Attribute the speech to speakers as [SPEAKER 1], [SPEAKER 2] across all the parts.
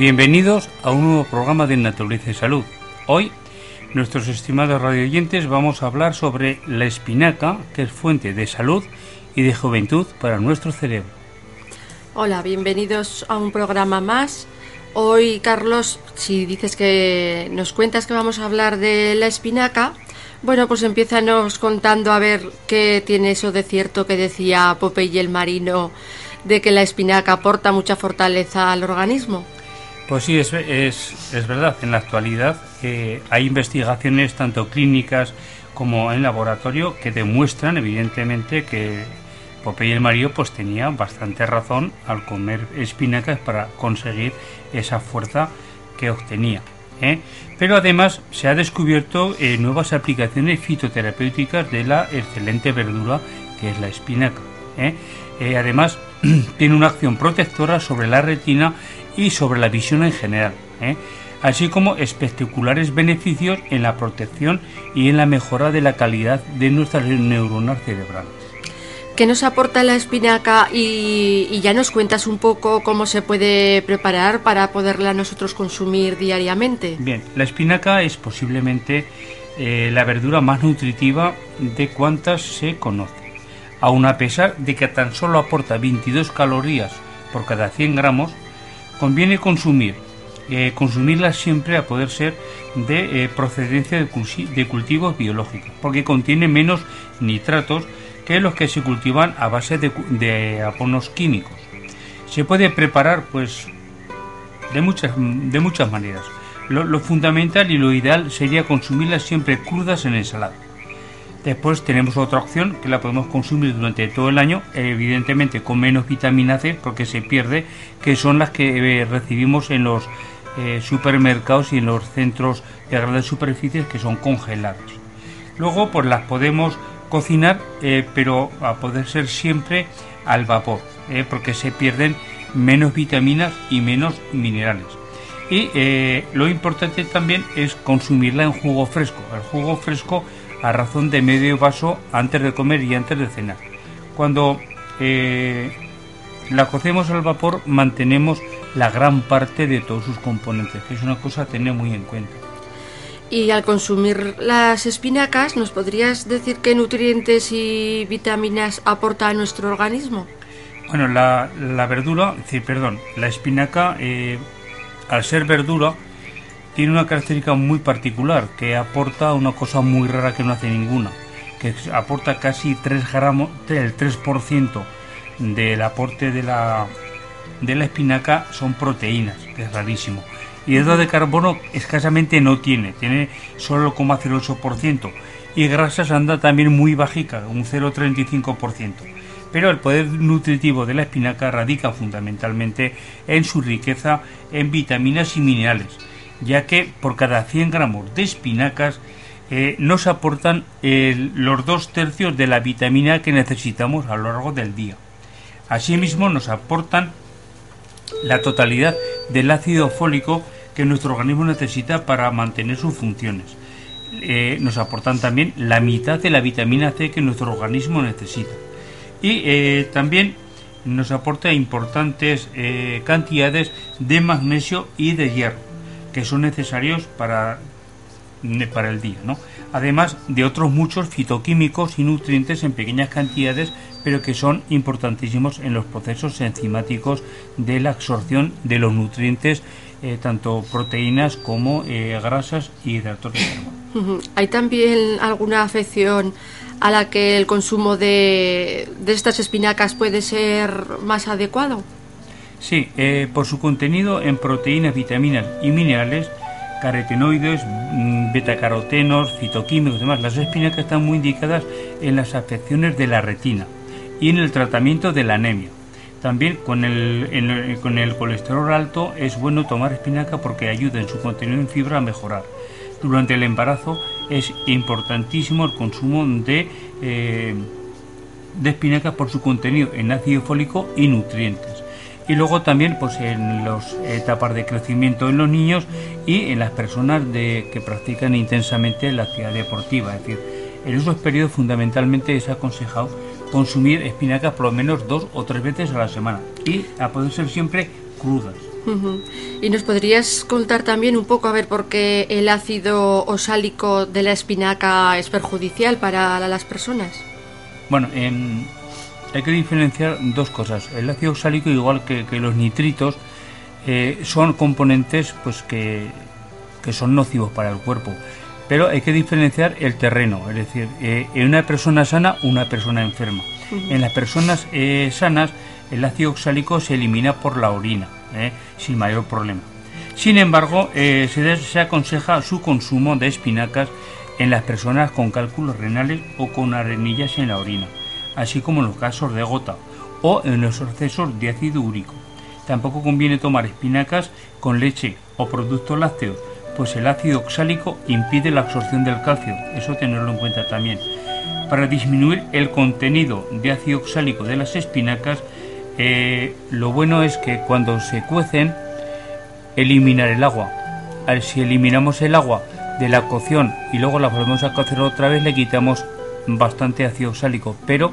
[SPEAKER 1] Bienvenidos a un nuevo programa de Naturaleza y Salud. Hoy, nuestros estimados radioyentes, vamos a hablar sobre la espinaca, que es fuente de salud y de juventud para nuestro cerebro.
[SPEAKER 2] Hola, bienvenidos a un programa más. Hoy, Carlos, si dices que nos cuentas que vamos a hablar de la espinaca, bueno, pues empiézanos contando a ver qué tiene eso de cierto que decía Popeye el marino de que la espinaca aporta mucha fortaleza al organismo.
[SPEAKER 1] Pues sí, es, es, es verdad. En la actualidad eh, hay investigaciones tanto clínicas como en laboratorio que demuestran evidentemente que Popeye el Mario pues tenía bastante razón al comer espinacas para conseguir esa fuerza que obtenía. ¿eh? Pero además se ha descubierto eh, nuevas aplicaciones fitoterapéuticas de la excelente verdura que es la espinaca. además tiene una acción protectora sobre la retina y sobre la visión en general, ¿eh? así como espectaculares beneficios en la protección y en la mejora de la calidad de nuestras neuronas cerebrales.
[SPEAKER 2] ¿Qué nos aporta la espinaca? Y, y ya nos cuentas un poco cómo se puede preparar para poderla nosotros consumir diariamente.
[SPEAKER 1] Bien, la espinaca es posiblemente eh, la verdura más nutritiva de cuantas se conoce. Aun a pesar de que tan solo aporta 22 calorías por cada 100 gramos, conviene consumir, eh, consumirla siempre a poder ser de eh, procedencia de, cultivos biológicos, porque contiene menos nitratos que los que se cultivan a base de, de abonos químicos. Se puede preparar, pues, de muchas, de muchas maneras. Lo, lo fundamental y lo ideal sería consumirlas siempre crudas en ensalada. Después tenemos otra opción que la podemos consumir durante todo el año, evidentemente con menos vitamina C porque se pierde, que son las que eh, recibimos en los eh, supermercados y en los centros de grandes superficies que son congeladas. Luego pues las podemos cocinar, eh, pero a poder ser siempre al vapor, porque se pierden menos vitaminas y menos minerales. Y lo importante también es consumirla en jugo fresco. El jugo fresco a razón de medio vaso antes de comer y antes de cenar. Cuando eh, la cocemos al vapor mantenemos la gran parte de todos sus componentes, que es una cosa a tener muy en cuenta.
[SPEAKER 2] Y al consumir las espinacas, ¿nos podrías decir qué nutrientes y vitaminas aporta a nuestro organismo?
[SPEAKER 1] Bueno, la, la verdura, perdón, la espinaca, eh, al ser verdura, tiene una característica muy particular, que aporta una cosa muy rara que no hace ninguna, que aporta casi 3 gramos, el 3% del aporte de la, de la espinaca son proteínas, que es rarísimo. Y hidrato de carbono escasamente no tiene, tiene solo el 0,08%. Y grasas anda también muy bajica, un 0,35%. Pero el poder nutritivo de la espinaca radica fundamentalmente en su riqueza en vitaminas y minerales, ya que por cada 100 gramos de espinacas eh, nos aportan eh, los dos tercios de la vitamina que necesitamos a lo largo del día. Asimismo nos aportan la totalidad del ácido fólico que nuestro organismo necesita para mantener sus funciones. eh, nos aportan también la mitad de la vitamina C que nuestro organismo necesita. Y también nos aporta importantes cantidades de magnesio y de hierro, que son necesarios para, para el día. ¿no? Además de otros muchos fitoquímicos y nutrientes en pequeñas cantidades, pero que son importantísimos en los procesos enzimáticos de la absorción de los nutrientes eh, tanto proteínas como eh, grasas y hidratos de carbono.
[SPEAKER 2] ¿Hay también alguna afección a la que el consumo de, estas espinacas puede ser más adecuado?
[SPEAKER 1] Sí, eh, por su contenido en proteínas, vitaminas y minerales, carotenoides, mm, betacarotenos, fitoquímicos y demás, las espinacas están muy indicadas en las afecciones de la retina y en el tratamiento de la anemia. También con el, con el colesterol alto es bueno tomar espinaca porque ayuda en su contenido en fibra a mejorar. Durante el embarazo es importantísimo el consumo de, eh, de espinaca por su contenido en ácido fólico y nutrientes. Y luego también pues, en las etapas de crecimiento en los niños y en las personas de, que practican intensamente la actividad deportiva. Es decir, en esos periodos fundamentalmente es aconsejado consumir espinacas por lo menos dos o tres veces a la semana y a poder ser siempre crudas.
[SPEAKER 2] ¿Y nos podrías contar también un poco a ver por qué el ácido osálico de la espinaca es perjudicial para las personas?
[SPEAKER 1] Bueno, hay que diferenciar dos cosas. El ácido osálico, igual que, los nitritos, eh, son componentes pues que, que son nocivos para el cuerpo pero hay que diferenciar el terreno, es decir, eh, en una persona sana, una persona enferma. En las personas eh, sanas, el ácido oxálico se elimina por la orina, sin mayor problema. Sin embargo, se, se, aconseja su consumo de espinacas en las personas con cálculos renales o con arenillas en la orina, así como en los casos de gota o en los excesos de ácido úrico. Tampoco conviene tomar espinacas con leche o productos lácteos pues el ácido oxálico impide la absorción del calcio, eso tenerlo en cuenta también. Para disminuir el contenido de ácido oxálico de las espinacas, eh, lo bueno es que cuando se cuecen, eliminar el agua. Si eliminamos el agua de la cocción y luego la volvemos a cocer otra vez, le quitamos bastante ácido oxálico, pero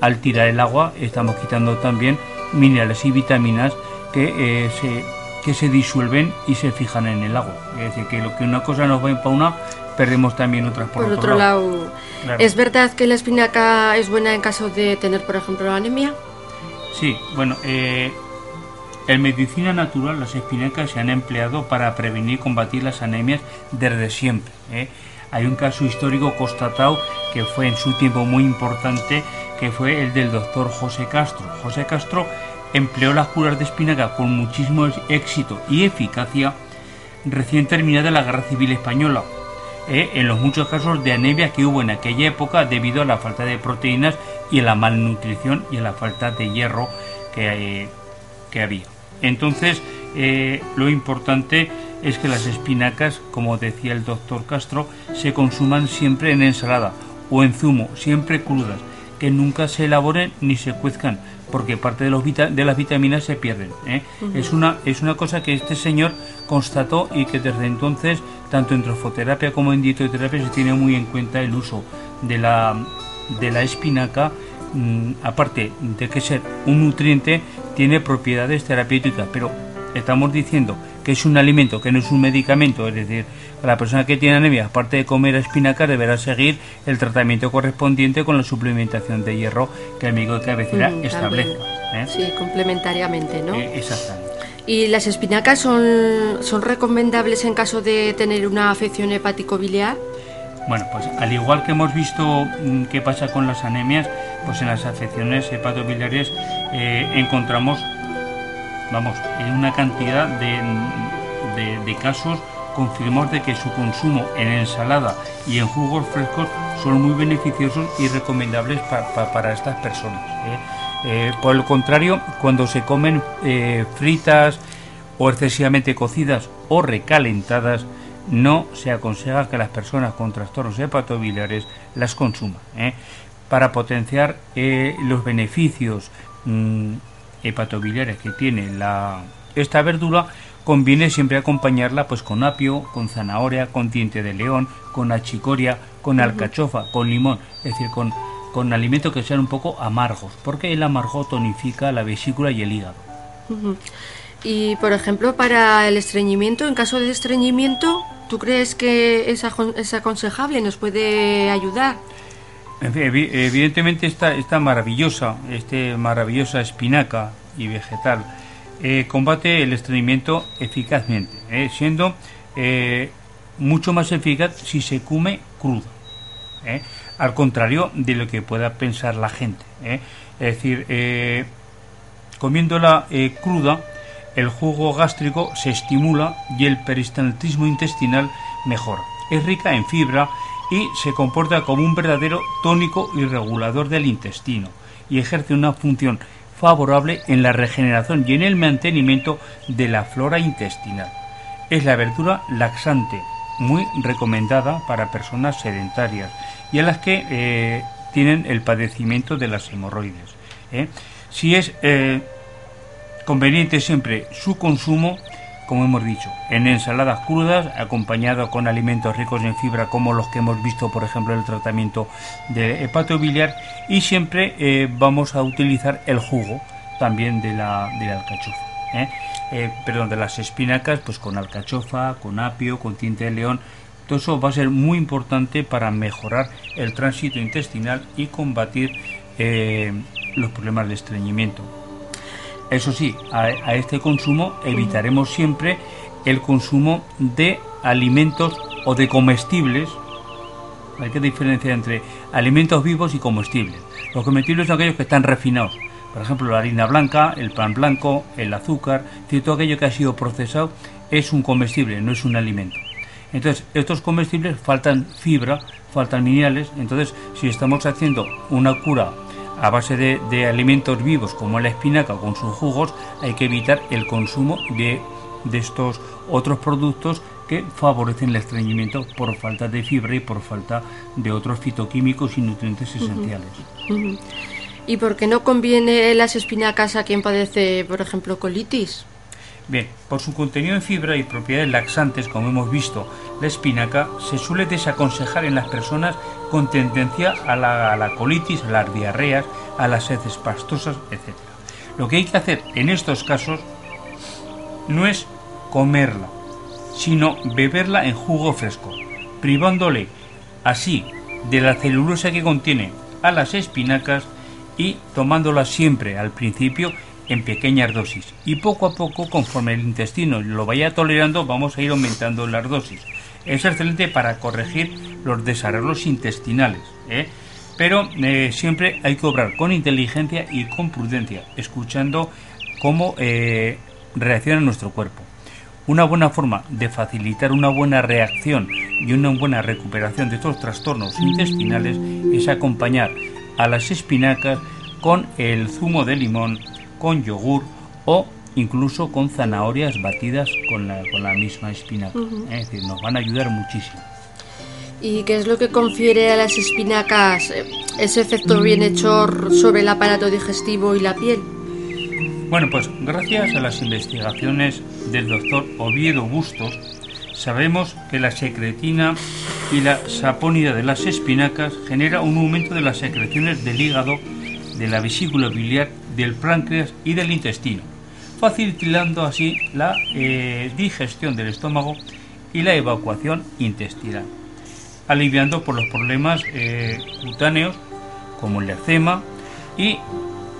[SPEAKER 1] al tirar el agua estamos quitando también minerales y vitaminas que eh, se que se disuelven y se fijan en el agua. Es decir, que lo que una cosa nos va para una, perdemos también otras
[SPEAKER 2] por, otro, lado. ¿Es verdad que la espinaca es buena en caso de tener, por ejemplo, anemia?
[SPEAKER 1] Sí, bueno, eh, en medicina natural las espinacas se han empleado para prevenir y combatir las anemias desde siempre. ¿eh? Hay un caso histórico constatado que fue en su tiempo muy importante, que fue el del doctor José Castro. José Castro empleó las curas de espinaca con muchísimo éxito y eficacia recién terminada la Guerra Civil Española, eh, en los muchos casos de anemia que hubo en aquella época debido a la falta de proteínas y a la malnutrición y a la falta de hierro que, eh, que había. Entonces, eh, lo importante es que las espinacas, como decía el doctor Castro, se consuman siempre en ensalada o en zumo, siempre crudas, que nunca se elaboren ni se cuezcan, porque parte de, los de las vitaminas se pierden. ¿eh? es, una, es una cosa que este señor constató y que desde entonces, tanto en trofoterapia como en dietoterapia, se tiene muy en cuenta el uso de la, de la espinaca, mm, aparte de que ser un nutriente, tiene propiedades terapéuticas, pero estamos diciendo que es un alimento, que no es un medicamento, es decir, la persona que tiene anemia, aparte de comer espinacas, deberá seguir el tratamiento correspondiente con la suplementación de hierro que el médico de cabecera mm, establezca.
[SPEAKER 2] ¿eh? Sí, complementariamente, ¿no?
[SPEAKER 1] Eh, exactamente.
[SPEAKER 2] ¿Y las espinacas son, son recomendables en caso de tener una afección hepático-biliar?
[SPEAKER 1] Bueno, pues al igual que hemos visto mm, qué pasa con las anemias, pues en las afecciones hepatobiliares eh, encontramos vamos, en una cantidad de, de, casos confirmamos de que su consumo en ensalada y en jugos frescos son muy beneficiosos y recomendables para estas personas. ¿eh? Eh, por el contrario, cuando se comen eh, fritas o excesivamente cocidas o recalentadas, no se aconseja que las personas con trastornos hepatobiliares las consuman. Para potenciar los beneficios mm, hepatobiliares que tiene la, esta verdura, conviene siempre acompañarla pues con apio, con zanahoria, con diente de león, con achicoria, con alcachofa, con limón, es decir, con, con alimentos que sean un poco amargos, porque el amargo tonifica la vesícula y el hígado.
[SPEAKER 2] Y por ejemplo, para el estreñimiento, en caso de estreñimiento, ¿tú crees que es, es aconsejable? ¿Nos puede ayudar?
[SPEAKER 1] Evidentemente esta, esta maravillosa, este maravillosa espinaca y vegetal eh, combate el estreñimiento eficazmente, eh, siendo eh, mucho más eficaz si se come crudo, al contrario de lo que pueda pensar la gente. Es decir, comiéndola cruda, el jugo gástrico se estimula y el peristaltismo intestinal mejora. Es rica en fibra y se comporta como un verdadero tónico y regulador del intestino y ejerce una función favorable en la regeneración y en el mantenimiento de la flora intestinal. Es la verdura laxante, muy recomendada para personas sedentarias y a las que eh, tienen el padecimiento de las hemorroides. ¿eh? Si es eh, conveniente siempre su consumo, como hemos dicho, en ensaladas crudas, acompañado con alimentos ricos en fibra, como los que hemos visto, por ejemplo, en el tratamiento de hepato biliar, y siempre eh, vamos a utilizar el jugo también de la, de alcachofa. ¿eh? Eh, perdón, de las espinacas, pues con alcachofa, con apio, con tinte de león. Todo eso va a ser muy importante para mejorar el tránsito intestinal y combatir los problemas de estreñimiento. Eso sí, a, este consumo evitaremos siempre el consumo de alimentos o de comestibles. Hay que diferenciar entre alimentos vivos y comestibles. Los comestibles son aquellos que están refinados. Por ejemplo, la harina blanca, el pan blanco, el azúcar, todo aquello que ha sido procesado es un comestible, no es un alimento. Entonces, estos comestibles faltan fibra, faltan minerales. Entonces, si estamos haciendo una cura a base de, alimentos vivos como la espinaca con sus jugos, hay que evitar el consumo de, estos otros productos que favorecen el estreñimiento por falta de fibra y por falta de otros fitoquímicos y nutrientes esenciales.
[SPEAKER 2] ¿Y por qué no conviene las espinacas a quien padece, por ejemplo, colitis?
[SPEAKER 1] Bien, por su contenido en fibra y propiedades laxantes, como hemos visto, la espinaca se suele desaconsejar en las personas con tendencia a la, colitis, a las diarreas, a las heces pastosas, etc. Lo que hay que hacer en estos casos no es comerla, sino beberla en jugo fresco, privándole así de la celulosa que contiene a las espinacas y tomándola siempre al principio en pequeñas dosis y poco a poco conforme el intestino lo vaya tolerando vamos a ir aumentando las dosis. Es excelente para corregir los desarrollos intestinales, ¿eh? pero eh, siempre hay que obrar con inteligencia y con prudencia, escuchando cómo eh, reacciona nuestro cuerpo. Una buena forma de facilitar una buena reacción y una buena recuperación de estos trastornos intestinales es acompañar a las espinacas con el zumo de limón con yogur o incluso con zanahorias batidas con la, con la misma espinaca. Es decir, nos van a ayudar muchísimo.
[SPEAKER 2] ¿Y qué es lo que confiere a las espinacas eh, ese efecto bienhechor sobre el aparato digestivo y la piel?
[SPEAKER 1] Bueno, pues gracias a las investigaciones del doctor Oviedo Bustos, sabemos que la secretina y la saponida de las espinacas genera un aumento de las secreciones del hígado, de la vesícula biliar del páncreas y del intestino, facilitando así la eh, digestión del estómago y la evacuación intestinal, aliviando por los problemas eh, cutáneos como el eczema y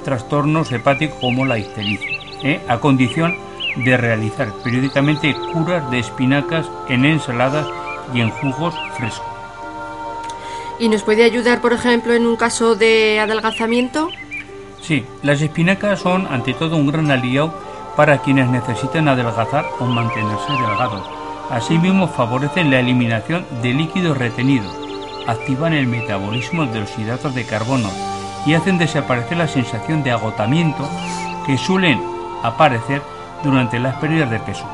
[SPEAKER 1] trastornos hepáticos como la ictericia, eh, a condición de realizar periódicamente curas de espinacas en ensaladas y en jugos frescos.
[SPEAKER 2] ¿Y nos puede ayudar, por ejemplo, en un caso de adelgazamiento?
[SPEAKER 1] Sí, las espinacas son ante todo un gran aliado para quienes necesitan adelgazar o mantenerse delgados. Asimismo favorecen la eliminación de líquidos retenidos, activan el metabolismo de los hidratos de carbono y hacen desaparecer la sensación de agotamiento que suelen aparecer durante las pérdidas de peso.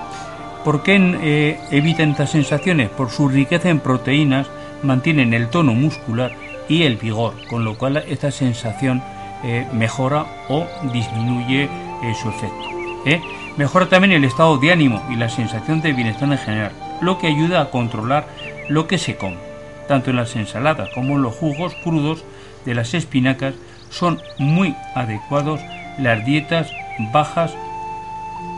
[SPEAKER 1] ¿Por qué eh, evitan estas sensaciones? Por su riqueza en proteínas mantienen el tono muscular y el vigor, con lo cual esta sensación eh, mejora o disminuye eh, su efecto. Mejora también el estado de ánimo y la sensación de bienestar en general, lo que ayuda a controlar lo que se come. Tanto en las ensaladas como en los jugos crudos de las espinacas son muy adecuados las dietas bajas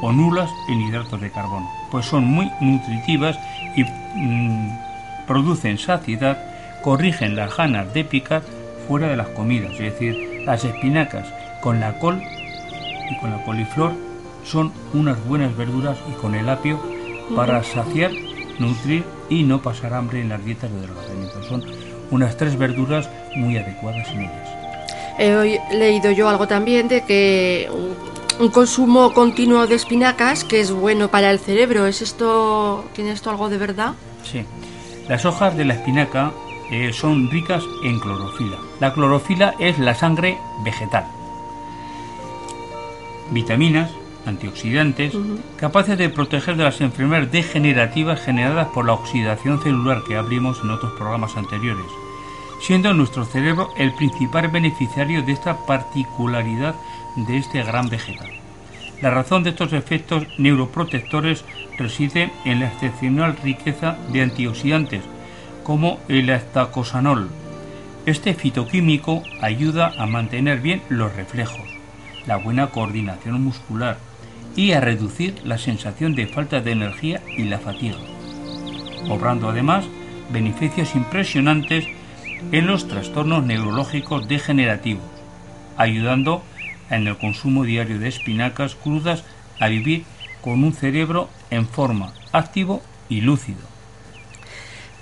[SPEAKER 1] o nulas en hidratos de carbono, pues son muy nutritivas y mm, producen saciedad, corrigen las ganas de picar fuera de las comidas, es decir, las espinacas con la col y con la coliflor son unas buenas verduras y con el apio para saciar, nutrir y no pasar hambre en las dietas de adelgazamiento. Son unas tres verduras muy adecuadas en ellas.
[SPEAKER 2] He leído yo algo también de que un consumo continuo de espinacas que es bueno para el cerebro. ¿Es esto, tiene esto algo de verdad?
[SPEAKER 1] Sí. Las hojas de la espinaca eh, son ricas en clorofila. La clorofila es la sangre vegetal. Vitaminas, antioxidantes, capaces de proteger de las enfermedades degenerativas generadas por la oxidación celular que abrimos en otros programas anteriores, siendo nuestro cerebro el principal beneficiario de esta particularidad de este gran vegetal. La razón de estos efectos neuroprotectores reside en la excepcional riqueza de antioxidantes, como el astacosanol. Este fitoquímico ayuda a mantener bien los reflejos, la buena coordinación muscular y a reducir la sensación de falta de energía y la fatiga, obrando además beneficios impresionantes en los trastornos neurológicos degenerativos, ayudando en el consumo diario de espinacas crudas a vivir con un cerebro en forma, activo y lúcido.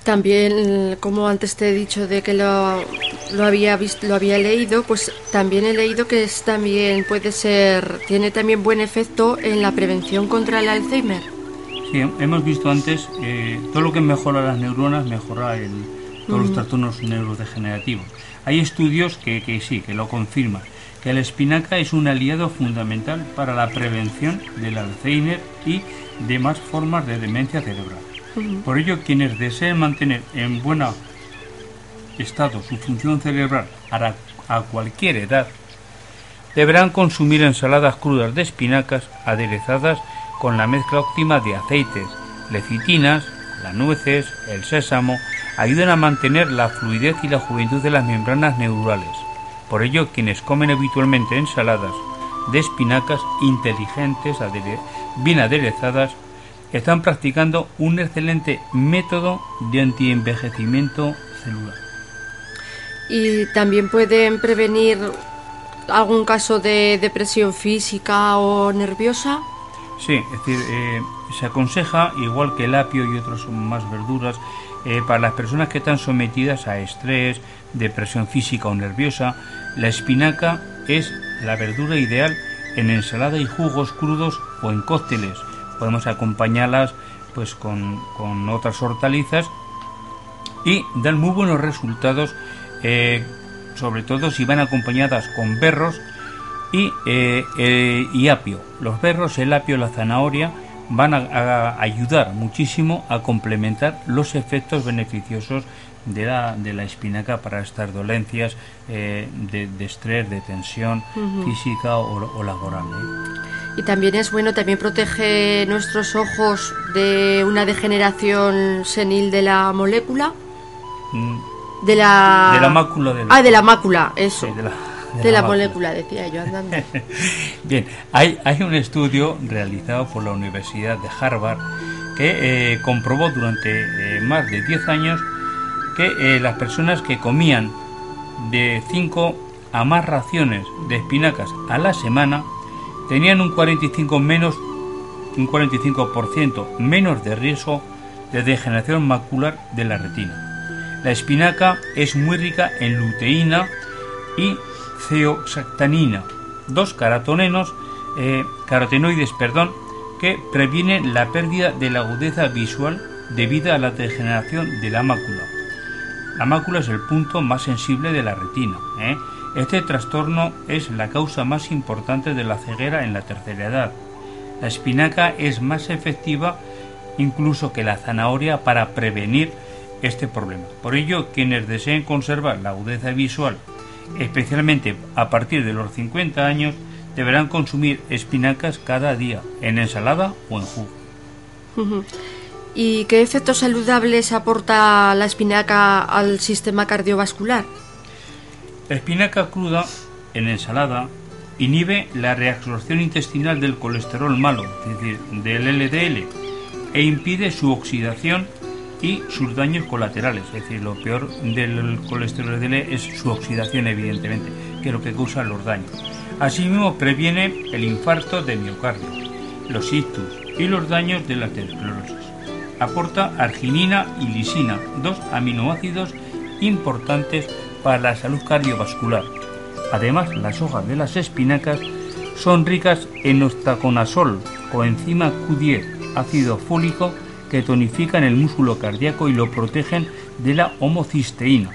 [SPEAKER 2] También, como antes te he dicho de que lo, lo había visto, lo había leído, pues también he leído que es también puede ser, tiene también buen efecto en la prevención contra el Alzheimer.
[SPEAKER 1] Sí, hemos visto antes eh, todo lo que mejora las neuronas mejora el, todos los trastornos neurodegenerativos. Hay estudios que, que sí, que lo confirman que la espinaca es un aliado fundamental para la prevención del Alzheimer y demás formas de demencia cerebral. Por ello, quienes deseen mantener en buen estado su función cerebral a cualquier edad, deberán consumir ensaladas crudas de espinacas aderezadas con la mezcla óptima de aceites, lecitinas, las nueces, el sésamo, ayudan a mantener la fluidez y la juventud de las membranas neurales. Por ello, quienes comen habitualmente ensaladas de espinacas inteligentes, bien aderezadas, están practicando un excelente método de antienvejecimiento celular.
[SPEAKER 2] Y también pueden prevenir algún caso de depresión física o nerviosa.
[SPEAKER 1] Sí, es decir, eh, se aconseja, igual que el apio y otras más verduras, eh, para las personas que están sometidas a estrés, depresión física o nerviosa, la espinaca es la verdura ideal en ensalada y jugos crudos o en cócteles. Podemos acompañarlas pues con, otras hortalizas y dan muy buenos resultados, eh, sobre todo si van acompañadas con berros y, eh, y apio. Los berros, el apio, la zanahoria van a, ayudar muchísimo a complementar los efectos beneficiosos de la, de la espinaca para estas dolencias eh, de, estrés, de tensión física o, laboral. ¿eh?
[SPEAKER 2] Y también es bueno, también protege nuestros ojos de una degeneración senil de la molécula. Mm. De la...
[SPEAKER 1] De la mácula. De
[SPEAKER 2] Ah, de la mácula, eso.
[SPEAKER 1] de la
[SPEAKER 2] de, la, molécula, decía yo andando.
[SPEAKER 1] Bien, hay, hay un estudio realizado por la Universidad de Harvard que eh, comprobó durante eh, más de 10 años que eh, las personas que comían de 5 a más raciones de espinacas a la semana tenían un 45 menos un 45% menos de riesgo de degeneración macular de la retina. La espinaca es muy rica en luteína y ceoxactanina, dos eh, carotenoides perdón, que previenen la pérdida de la agudeza visual debido a la degeneración de la mácula. La mácula es el punto más sensible de la retina. ¿eh? Este trastorno es la causa más importante de la ceguera en la tercera edad. La espinaca es más efectiva incluso que la zanahoria para prevenir este problema. Por ello, quienes deseen conservar la agudeza visual especialmente a partir de los 50 años, deberán consumir espinacas cada día, en ensalada o en jugo.
[SPEAKER 2] ¿Y qué efectos saludables aporta la espinaca al sistema cardiovascular?
[SPEAKER 1] La espinaca cruda en ensalada inhibe la reabsorción intestinal del colesterol malo, es decir, del LDL, e impide su oxidación y sus daños colaterales. Es decir, lo peor del colesterol LDL es su oxidación, evidentemente, que es lo que causa los daños. Asimismo, previene el infarto de miocardio, los ictus y los daños de la aterosclerosis. Aporta arginina y lisina, dos aminoácidos importantes para la salud cardiovascular. Además, las hojas de las espinacas son ricas en ostaconazol o enzima Q10, ácido fólico que tonifican el músculo cardíaco y lo protegen de la homocisteína.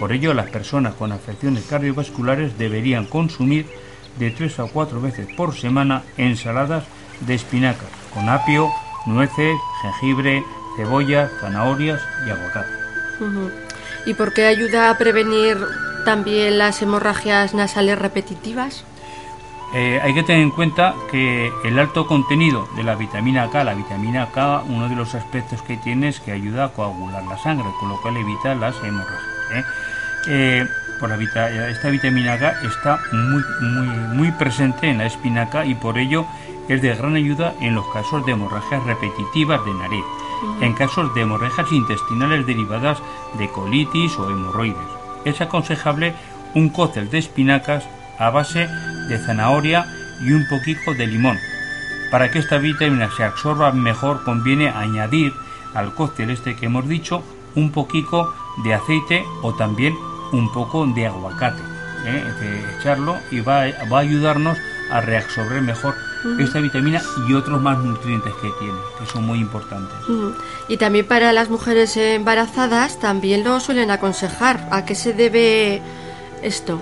[SPEAKER 1] Por ello, las personas con afecciones cardiovasculares deberían consumir de 3 a 4 veces por semana ensaladas de espinacas con apio, nueces, jengibre, cebolla, zanahorias y aguacate.
[SPEAKER 2] ¿Y por qué ayuda a prevenir también las hemorragias nasales repetitivas?
[SPEAKER 1] Eh, hay que tener en cuenta que el alto contenido de la vitamina K, la vitamina K, uno de los aspectos que tiene es que ayuda a coagular la sangre, con lo cual evita las hemorragias. ¿eh? Eh, por la esta vitamina K está muy, muy, muy presente en la espinaca y por ello es de gran ayuda en los casos de hemorragias repetitivas de nariz, en casos de hemorragias intestinales derivadas de colitis o hemorroides. Es aconsejable un cóctel de espinacas a base de zanahoria y un poquito de limón. Para que esta vitamina se absorba mejor conviene añadir al cóctel este que hemos dicho un poquito de aceite o también un poco de aguacate. ¿eh? echarlo y va, va, a ayudarnos a reabsorber mejor esta vitamina y otros más nutrientes que tiene, que son muy importantes.
[SPEAKER 2] Y también para las mujeres embarazadas también lo suelen aconsejar. ¿A qué se debe esto?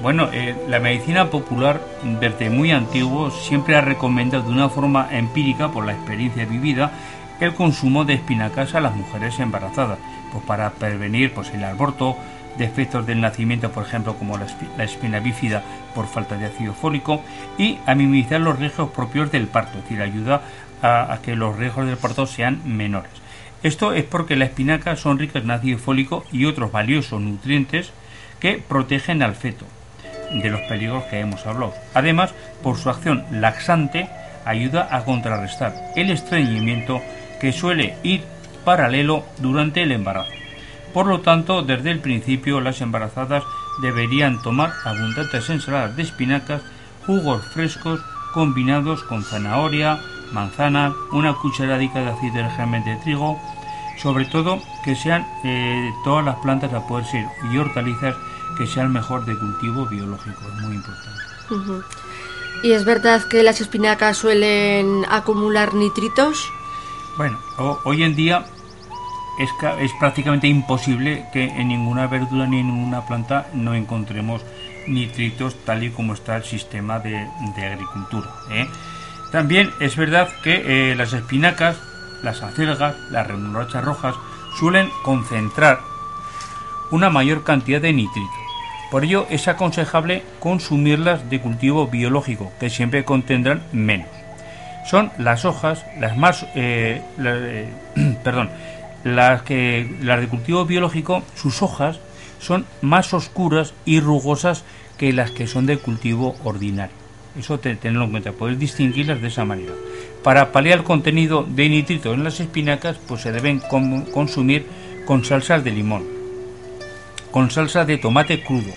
[SPEAKER 1] Bueno, eh, la medicina popular desde muy antiguo siempre ha recomendado de una forma empírica, por la experiencia vivida, el consumo de espinacas a las mujeres embarazadas, pues para prevenir pues, el aborto, defectos del nacimiento, por ejemplo, como la, espina bífida por falta de ácido fólico, y a minimizar los riesgos propios del parto, es decir, ayuda a, a que los riesgos del parto sean menores. Esto es porque las espinacas son ricas en ácido fólico y otros valiosos nutrientes que protegen al feto de los peligros que hemos hablado. Además, por su acción laxante, ayuda a contrarrestar el estreñimiento que suele ir paralelo durante el embarazo. Por lo tanto, desde el principio las embarazadas deberían tomar abundantes ensaladas de espinacas, jugos frescos combinados con zanahoria, manzana, una cucharadica de aceite de germen de trigo, sobre todo que sean eh, todas las plantas a poder ser y hortalizas que sean mejor de cultivo biológico, es muy importante.
[SPEAKER 2] ¿Y es verdad que las espinacas suelen acumular nitritos?
[SPEAKER 1] Bueno, hoy en día es, es, prácticamente imposible que en ninguna verdura ni en ninguna planta no encontremos nitritos tal y como está el sistema de, agricultura. ¿eh? También es verdad que eh, las espinacas, las acelgas, las remolachas rojas suelen concentrar una mayor cantidad de nitritos. Por ello es aconsejable consumirlas de cultivo biológico, que siempre contendrán menos. Son las hojas las más, eh, perdón, las que de cultivo biológico, sus hojas son más oscuras y rugosas que las que son de cultivo ordinario. Eso tenerlo en cuenta, podéis distinguirlas de esa manera. Para paliar el contenido de nitrito en las espinacas, pues se deben consumir con salsas de limón, con salsa de tomate crudo,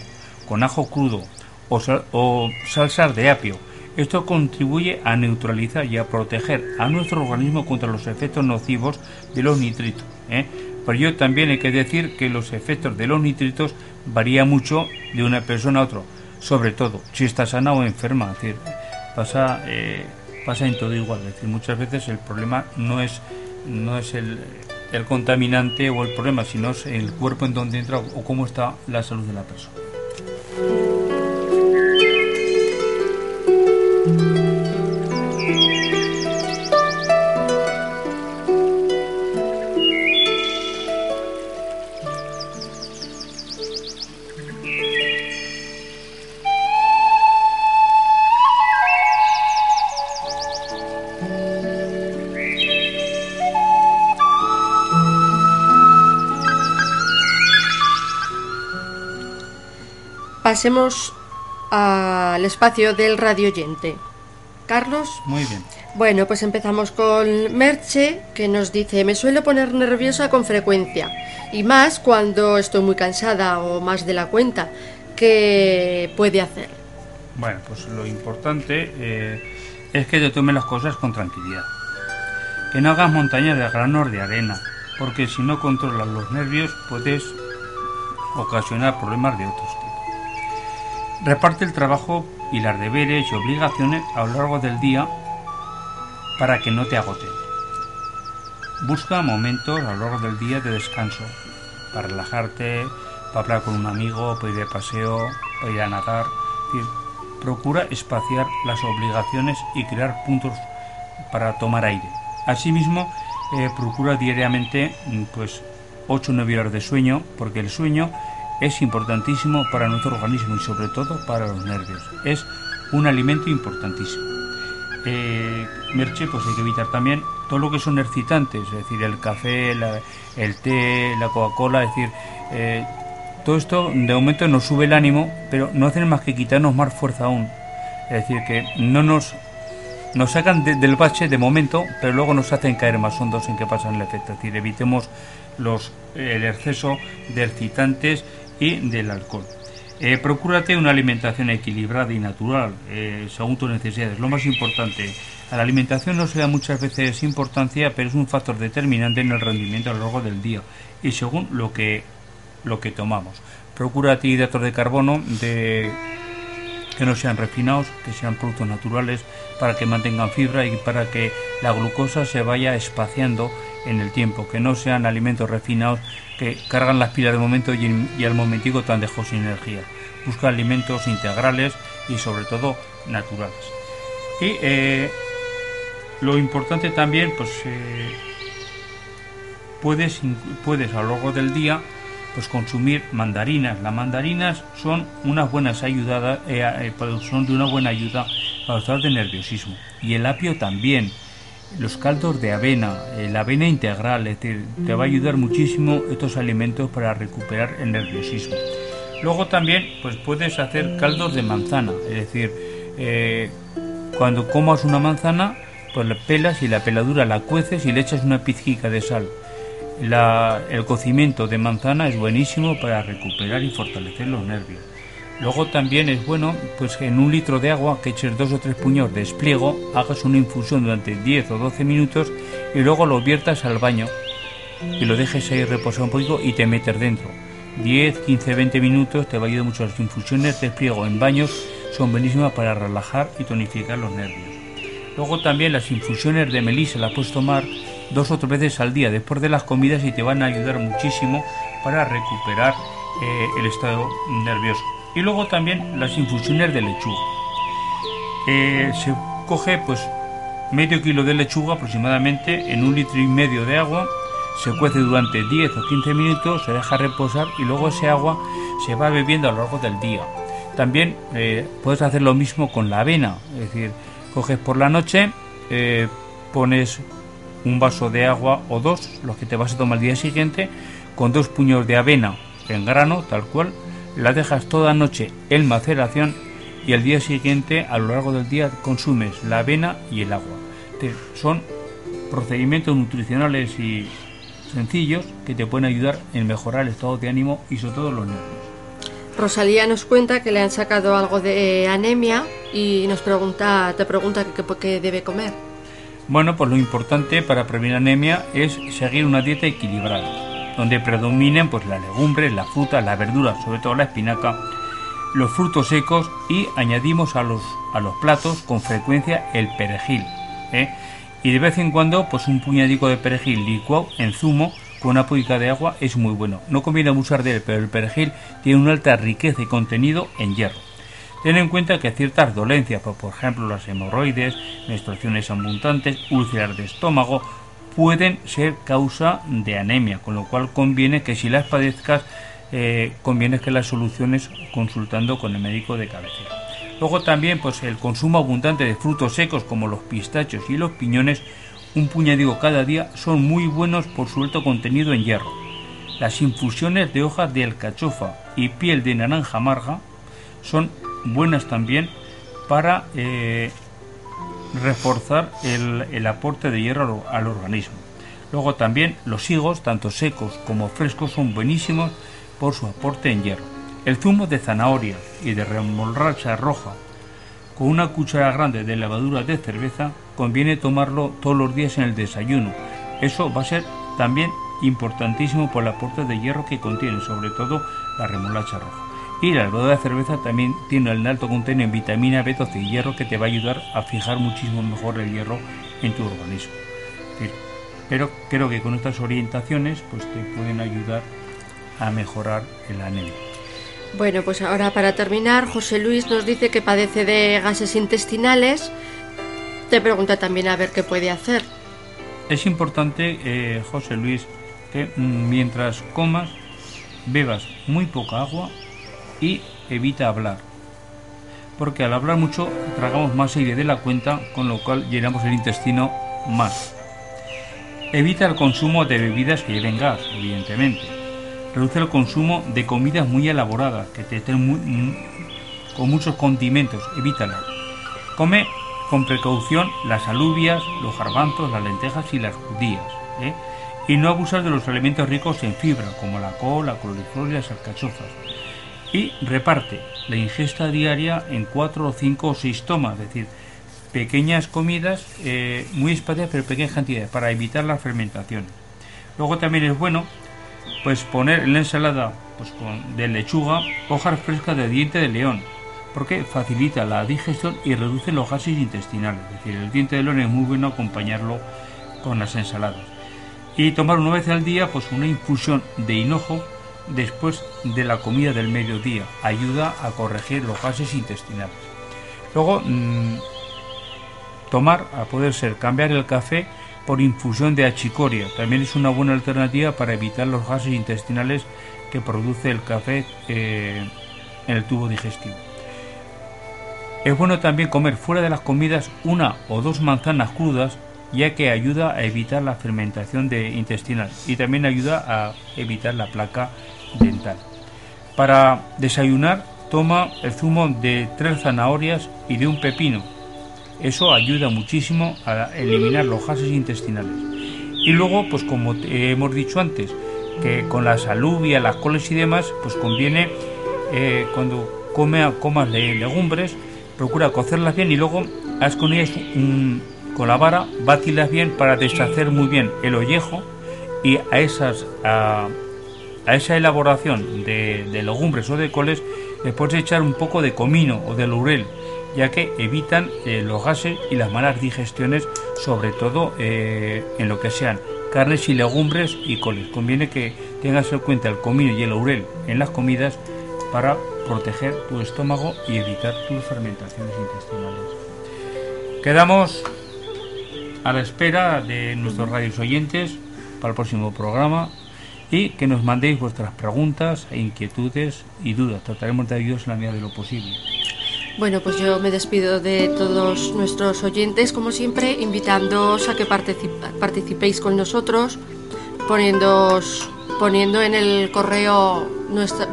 [SPEAKER 1] con ajo crudo o, o salsas de apio, esto contribuye a neutralizar y a proteger a nuestro organismo contra los efectos nocivos de los nitritos. ¿eh? Pero yo también hay que decir que los efectos de los nitritos varían mucho de una persona a otra, sobre todo si está sana o enferma. Decir, pasa, eh, pasa en todo igual. Decir, muchas veces el problema no es, no es el, el contaminante o el problema, sino es el cuerpo en donde entra o cómo está la salud de la persona.
[SPEAKER 2] Pasemos al espacio del radio oyente. Carlos.
[SPEAKER 1] Muy bien.
[SPEAKER 2] Bueno, pues empezamos con Merche, que nos dice, me suelo poner nerviosa con frecuencia, y más cuando estoy muy cansada o más de la cuenta. ¿Qué puede hacer?
[SPEAKER 1] Bueno, pues lo importante eh, es que te tomes las cosas con tranquilidad. Que no hagas montañas de granos de arena, porque si no controlas los nervios puedes ocasionar problemas de otros. Reparte el trabajo y las deberes y obligaciones a lo largo del día para que no te agoten. Busca momentos a lo largo del día de descanso, para relajarte, para hablar con un amigo, para ir de paseo, para ir a nadar. procura espaciar las obligaciones y crear puntos para tomar aire. Asimismo, eh, procura diariamente mm, pues 8 o 9 horas de sueño, porque el sueño es importantísimo para nuestro organismo y sobre todo para los nervios. Es un alimento importantísimo eh, Merche, pues hay que evitar también todo lo que son excitantes, es decir, el café, el té, la Coca-Cola, es decir, eh, todo esto de momento nos sube el ánimo, pero no hacen más que quitarnos más fuerza aún. Es decir, que no nos, nos sacan del bache de momento, pero luego nos hacen caer más hondos en que pasan el efecto. Es decir, evitemos los, el exceso de excitantes y del alcohol. Eh, procúrate una alimentación equilibrada y natural, eh, según tus necesidades. Lo más importante, a la alimentación no se da muchas veces importancia, pero es un factor determinante en el rendimiento a lo largo del día y según lo que, lo que tomamos. Procúrate hidratos de carbono que no sean refinados, que sean productos naturales, para que mantengan fibra y para que la glucosa se vaya espaciando en el tiempo, que no sean alimentos refinados que cargan las pilas de momento y, al momentico tan dejó sin energía. Busca alimentos integrales y sobre todo naturales. Y eh, lo importante también, pues eh, puedes, puedes a lo largo del día pues consumir mandarinas. Las mandarinas son unas buenas ayudadas, eh, son de una buena ayuda para los de nerviosismo. Y el apio también los caldos de avena, eh, la avena integral, es decir, te va a ayudar muchísimo estos alimentos para recuperar el nerviosismo. Luego también pues puedes hacer caldos de manzana, es decir, eh, cuando comas una manzana, pues la pelas y la peladura la cueces y le echas una pizquica de sal. el cocimiento de manzana es buenísimo para recuperar y fortalecer los nervios. Luego también es bueno, pues en un litro de agua que eches dos o tres puños de espliego, hagas una infusión durante 10 o 12 minutos y luego lo viertas al baño y lo dejes ahí reposar un poquito y te metes dentro. 10, 15, 20 minutos te va a ayudar mucho. Las infusiones de espliego en baños son buenísimas para relajar y tonificar los nervios. Luego también las infusiones de melisa las puedes tomar dos o tres veces al día después de las comidas y te van a ayudar muchísimo para recuperar eh, el estado nervioso y luego también las infusiones de lechuga. Eh, se coge pues medio kilo de lechuga aproximadamente en un litro y medio de agua, se cuece durante 10 o 15 minutos, se deja reposar y luego ese agua se va bebiendo a lo largo del día. También eh, puedes hacer lo mismo con la avena, es decir, coges por la noche, eh, pones un vaso de agua o dos, los que te vas a tomar el día siguiente, con dos puños de avena en grano, tal cual, la dejas toda noche en maceración y al día siguiente a lo largo del día consumes la avena y el agua. son procedimientos nutricionales y sencillos que te pueden ayudar en mejorar el estado de ánimo y sobre todo los nervios.
[SPEAKER 2] Rosalía nos cuenta que le han sacado algo de anemia y nos pregunta, te pregunta qué debe comer.
[SPEAKER 1] Bueno, pues lo importante para prevenir anemia es seguir una dieta equilibrada donde predominen pues las legumbres, la fruta, la verdura, sobre todo la espinaca, los frutos secos y añadimos a los, a los platos con frecuencia el perejil. ¿eh? Y de vez en cuando pues un puñadico de perejil licuado en zumo con una pública de agua es muy bueno. No conviene abusar de él, pero el perejil tiene una alta riqueza y contenido en hierro. Ten en cuenta que ciertas dolencias, por ejemplo las hemorroides, menstruaciones abundantes, úlceras de estómago pueden ser causa de anemia, con lo cual conviene que si las padezcas, eh, conviene que las soluciones consultando con el médico de cabecera. Luego también pues el consumo abundante de frutos secos como los pistachos y los piñones, un puñadigo cada día, son muy buenos por su alto contenido en hierro. Las infusiones de hojas de alcachofa y piel de naranja amarga son buenas también para eh, reforzar el, aporte de hierro al, organismo. Luego también los higos, tanto secos como frescos, son buenísimos por su aporte en hierro. El zumo de zanahoria y de remolacha roja con una cuchara grande de levadura de cerveza conviene tomarlo todos los días en el desayuno. Eso va a ser también importantísimo por el aporte de hierro que contiene, sobre todo la remolacha roja. Y la levadura de cerveza también tiene el alto contenido en vitamina B12 y hierro que te va a ayudar a fijar muchísimo mejor el hierro en tu organismo. Pero creo que con estas orientaciones pues te pueden ayudar a mejorar el anemia.
[SPEAKER 2] Bueno, pues ahora para terminar, José Luis nos dice que padece de gases intestinales. Te pregunta también a ver qué puede hacer.
[SPEAKER 1] Es importante, eh, José Luis, que mm, mientras comas bebas muy poca agua y evita hablar. Porque al hablar mucho tragamos más aire de la cuenta, con lo cual llenamos el intestino más. Evita el consumo de bebidas que lleven gas, evidentemente Reduce el consumo de comidas muy elaboradas, que te estén con muchos condimentos, evítala. Come con precaución las alubias, los garbanzos, las lentejas y las judías. ¿eh? Y no abusar de los alimentos ricos en fibra, como la col, la coliflor y las alcachofas. Y reparte la ingesta diaria en cuatro o cinco o seis tomas, es decir, pequeñas comidas eh, muy espaciadas pero pequeñas cantidades para evitar la fermentación. Luego también es bueno pues poner en la ensalada pues con, de lechuga hojas frescas de diente de león, porque facilita la digestión y reduce los gases intestinales. Es decir, el diente de león es muy bueno acompañarlo con las ensaladas. Y tomar una vez al día pues una infusión de hinojo después de la comida del mediodía. Ayuda a corregir los gases intestinales. Luego, mm, tomar, a poder ser, cambiar el café por infusión de achicoria. También es una buena alternativa para evitar los gases intestinales que produce el café eh, en el tubo digestivo. Es bueno también comer fuera de las comidas una o dos manzanas crudas ya que ayuda a evitar la fermentación de intestinal y también ayuda a evitar la placa dental. Para desayunar toma el zumo de tres zanahorias y de un pepino eso ayuda muchísimo a eliminar los gases intestinales. Y luego, pues como hemos dicho antes, que con las alubias, las coles y demás, pues conviene eh, cuando come, comas legumbres, procura cocerlas bien y luego haz con ellas con la vara, batilas bien para deshacer muy bien el ollejo y a esas a, esa elaboración de, legumbres o de coles le puedes echar un poco de comino o de laurel ya que evitan eh, los gases y las malas digestiones, sobre todo eh, en lo que sean carnes y legumbres y coles. Conviene que tengas en cuenta el comino y el laurel en las comidas para proteger tu estómago y evitar tus fermentaciones intestinales. Quedamos a la espera de nuestros radios oyentes para el próximo programa y que nos mandéis vuestras preguntas inquietudes y dudas. Trataremos de ayudaros en la medida de lo posible.
[SPEAKER 2] Bueno, pues yo me despido de todos nuestros oyentes, como siempre, invitándoos a que participéis con nosotros, poniendo en el correo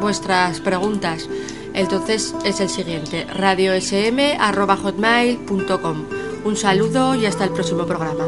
[SPEAKER 2] vuestras preguntas. Entonces es el siguiente, radiosm.hotmail.com. Un saludo y hasta el próximo programa.